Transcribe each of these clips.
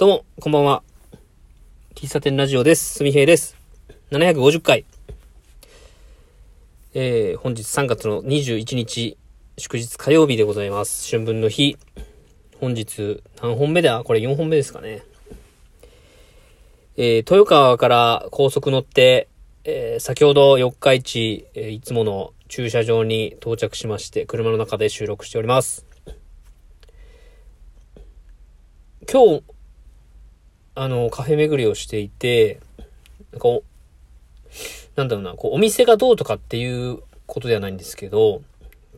どうも、こんばんは。喫茶店ラジオです。すみへいです。750回。えー、本日3月の21日、祝日火曜日でございます。春分の日。本日、何本目だ？これ4本目ですかね。えー、豊川から高速乗って、えー、先ほど四日市、えーいつもの駐車場に到着しまして、車の中で収録しております。今日、あの、カフェ巡りをしていて、なんかお、なんだろうな、こう、お店がどうとかっていうことではないんですけど、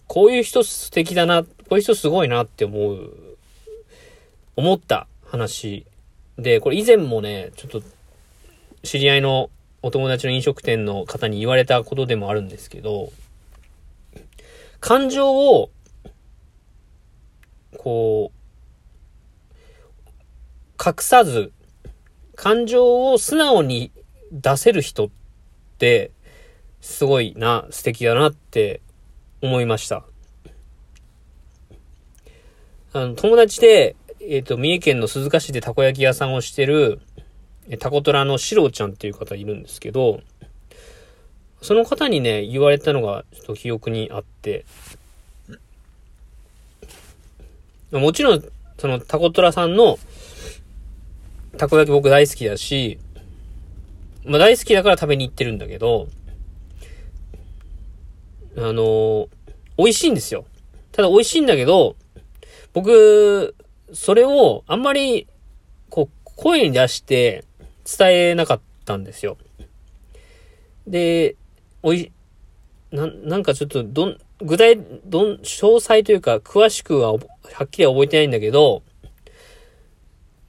こういう人素敵だな、こういう人すごいなって思う、思った話で、これ以前もね、ちょっと、知り合いのお友達の飲食店の方に言われたことでもあるんですけど、感情を、こう、隠さず、感情を素直に出せる人って、すごいな、素敵だなって思いました。あの、友達で、えっ、と、三重県の鈴鹿市でたこ焼き屋さんをしてる、タコトラのシロちゃんっていう方いるんですけど、その方にね、言われたのが、ちょっと記憶にあって、もちろん、そのタコトラさんの、たこ焼き僕大好きだし、まあ大好きだから食べに行ってるんだけど、あのー美味しいんですよ。ただ美味しいんだけど、僕、それをあんまり、こう、声に出して伝えなかったんですよ。で、おい、なん、なんかちょっと、どん、具体、どん、詳細というか、詳しくは、はっきりは覚えてないんだけど、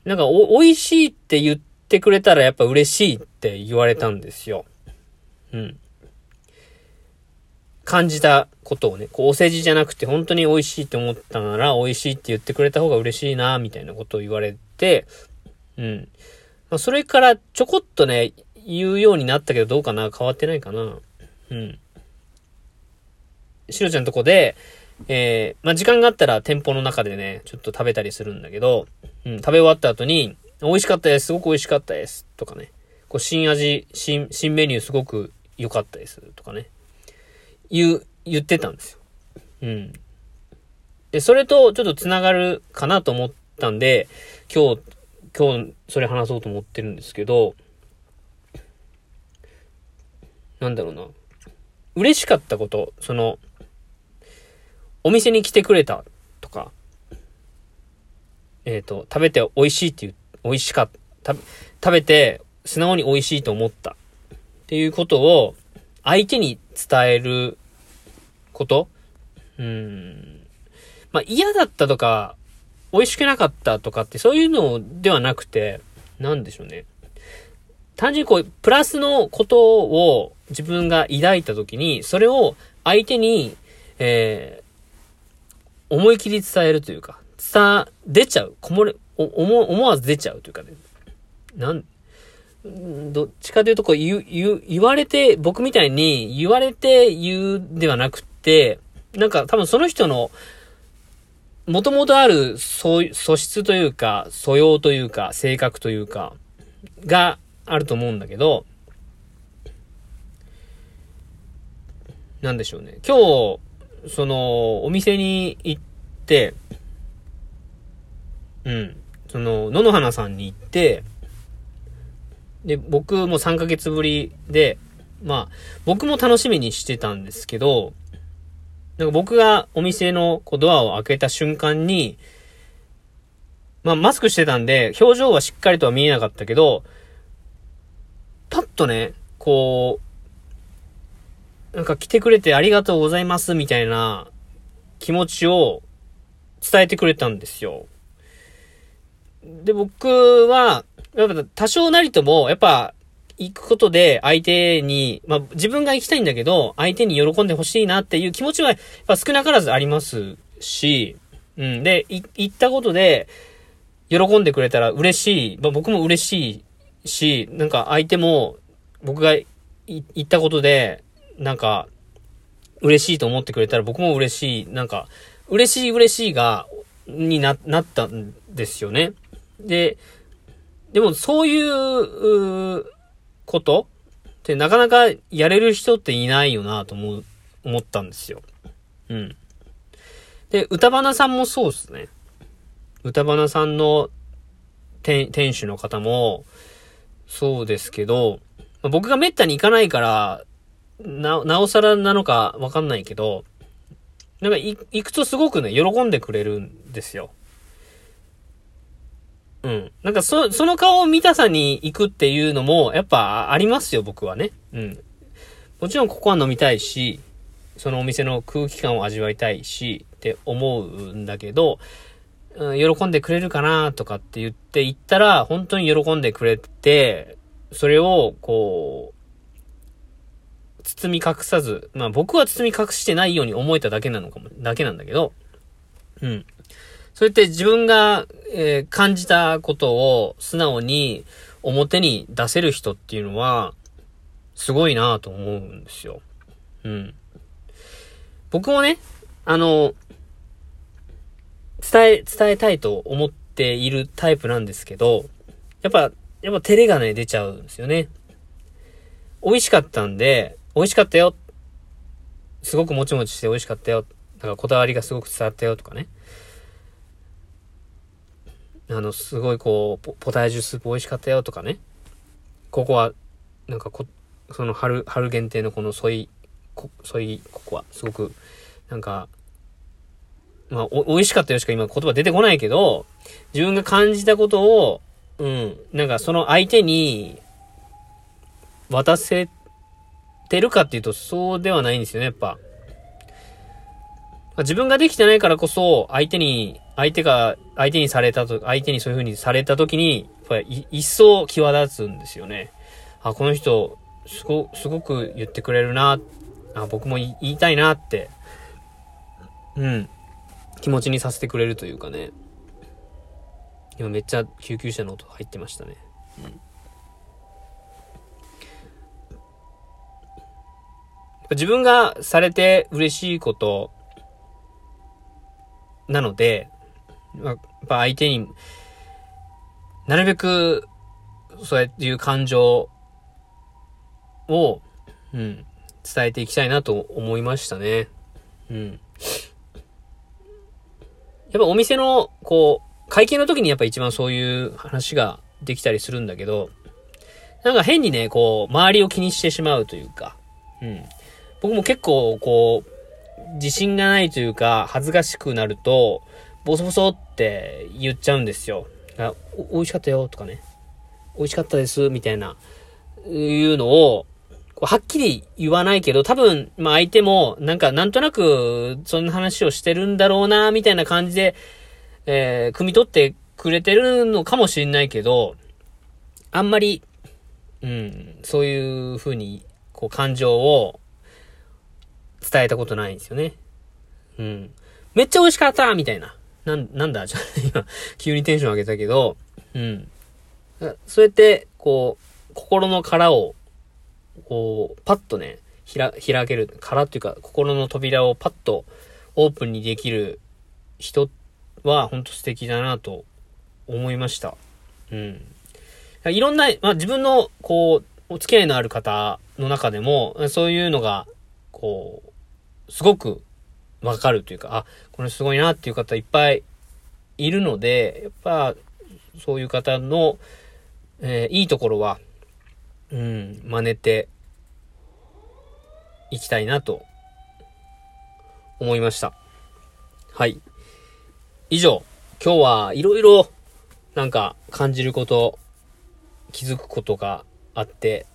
なんか、お、美味しいって言ってくれたらやっぱ嬉しいって言われたんですよ。うん。感じたことをね、こう、お世辞じゃなくて本当に美味しいって思ったなら、美味しいって言ってくれた方が嬉しいな、みたいなことを言われて、うん。まあ、それからちょこっとね、言うようになったけどどうかな変わってないかなうん。しろちゃんとこで、えー、まあ、時間があったら店舗の中でね、ちょっと食べたりするんだけど、うん、食べ終わった後に、美味しかったです、すごく美味しかったです、とかね。こう、新味、新、新メニューすごく良かったです、とかね。言う、言ってたんですよ。うん。で、それとちょっと繋がるかなと思ったんで、今日、今日、それ話そうと思ってるんですけど、なんだろうな。嬉しかったこと、その、お店に来てくれたとか、えっ、と、食べて美味しいっていう、美味しかった、食べ食べて素直に美味しいと思ったっていうことを相手に伝えることうん。まあ嫌だったとか、美味しくなかったとかってそういうのではなくて、なんでしょうね。単純にこう、プラスのことを自分が抱いたときに、それを相手に、え思い切り伝えるというか、伝、出ちゃう。こもれ、お思思わず出ちゃうというかね。なん、どっちかというと、こう、言、言、言われて、僕みたいに言われて言うではなくて、なんか多分その人の、もともとある素素質というか、素養というか、性格というか、があると思うんだけど、なんでしょうね。今日、その、お店に行って、うん。その、野々花さんに行って、で、僕も3ヶ月ぶりで、まあ、僕も楽しみにしてたんですけど、なんか僕がお店のこうドアを開けた瞬間に、まあ、マスクしてたんで、表情はしっかりとは見えなかったけど、パッとね、こう、なんか来てくれてありがとうございますみたいな気持ちを伝えてくれたんですよ。で、僕は、やっぱ多少なりとも、やっぱ、行くことで相手に、まあ自分が行きたいんだけど、相手に喜んでほしいなっていう気持ちは、やっぱ少なからずありますし、うん。で、行ったことで、喜んでくれたら嬉しい。まあ僕も嬉しいし、なんか相手も、僕が行ったことで、なんか、嬉しいと思ってくれたら僕も嬉しい。なんか、嬉しい嬉しいが、にな、なったんですよね。で、でもそういう、うことってなかなかやれる人っていないよなと思う、思ったんですよ。うん。で、歌花さんもそうですね。歌花さんの、店主の方も、そうですけど、僕がめったに行かないから、な、なおさらなのかわかんないけど、なんか行くとすごくね、喜んでくれるんですよ。うん。なんかそ、その顔を見たさに行くっていうのも、やっぱありますよ、僕はね。うん。もちろんここは飲みたいし、そのお店の空気感を味わいたいし、って思うんだけど、うん、喜んでくれるかなとかって言って行ったら、本当に喜んでくれて、それを、こう、包み隠さず、まあ僕は包み隠してないように思えただけなのかも、だけなんだけど、うん。そうやって自分が、えー、感じたことを素直に表に出せる人っていうのは、すごいなと思うんですよ。うん。僕もね、あの、伝え、伝えたいと思っているタイプなんですけど、やっぱ、やっぱ照れがね、出ちゃうんですよね。美味しかったんで、美味しかったよ。すごくもちもちして美味しかったよ。だからこだわりがすごく伝わったよとかね。あの、すごいこう、ポタージュスープ美味しかったよとかね。ここは、なんかこ、その春、春限定のこのソイ、ソイ、ここはすごく、なんか、まあ、お、美味しかったよしか今言葉出てこないけど、自分が感じたことを、うん、なんかその相手に渡せてるかっていうとそうではないんですよね、やっぱ。自分ができてないからこそ、相手に相手が、相手にされたと、相手にそういう風にされた時に、やっぱり一層際立つんですよね。あ、この人、すご、すごく言ってくれるな。あ、僕も言いたいなって、うん、気持ちにさせてくれるというかね。今めっちゃ救急車の音入ってましたね。うん。自分がされて嬉しいことなので、やっぱ相手に、なるべく、そうやっていう感情を、うん、伝えていきたいなと思いましたね。うん。やっぱお店の、こう、会計の時にやっぱ一番そういう話ができたりするんだけど、なんか変にね、こう、周りを気にしてしまうというか、うん。僕も結構、こう、自信がないというか、恥ずかしくなると、ボソボソって言っちゃうんですよ。あ、美味しかったよとかね。美味しかったです、みたいな、いうのを、はっきり言わないけど、多分、まあ相手も、なんか、なんとなく、そんな話をしてるんだろうな、みたいな感じで、えー、汲み取ってくれてるのかもしれないけど、あんまり、うん、そういう風に、こう、感情を伝えたことないんですよね。うん。めっちゃ美味しかったみたいな。なん、なんだ、ちょっと 今、急にテンション上げたけど、うん。そうやって、こう、心の殻を、こう、パッとね、ひら、開ける、殻っていうか、心の扉をパッとオープンにできる人は、ほんと素敵だなと思いました。うん。いろんな、まあ、自分の、こう、お付き合いのある方の中でも、そういうのが、こう、すごくわかるというか、あ、これすごいなっていう方いっぱいいるので、やっぱ、そういう方の、えー、いいところは、うん、真似ていきたいなと思いました。はい。以上、今日はいろいろなんか感じること、気づくことがあって、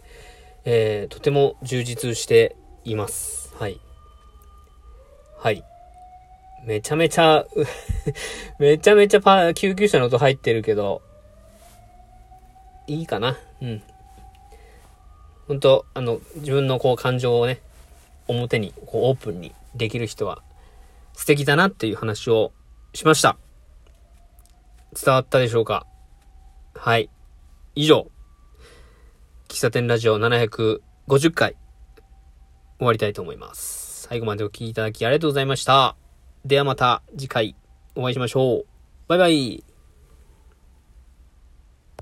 えー、とても充実しています。はい。はい。めちゃめちゃ めちゃめちゃパ、救急車の音入ってるけど、いいかな？うん。ほんと、あの、自分のこう感情をね、表に、こうオープンにできる人は素敵だなっていう話をしました。伝わったでしょうか？はい。以上、喫茶店ラジオ750回終わりたいと思います。最後までお聴きいただきありがとうございました。ではまた次回お会いしましょう。バイバイ。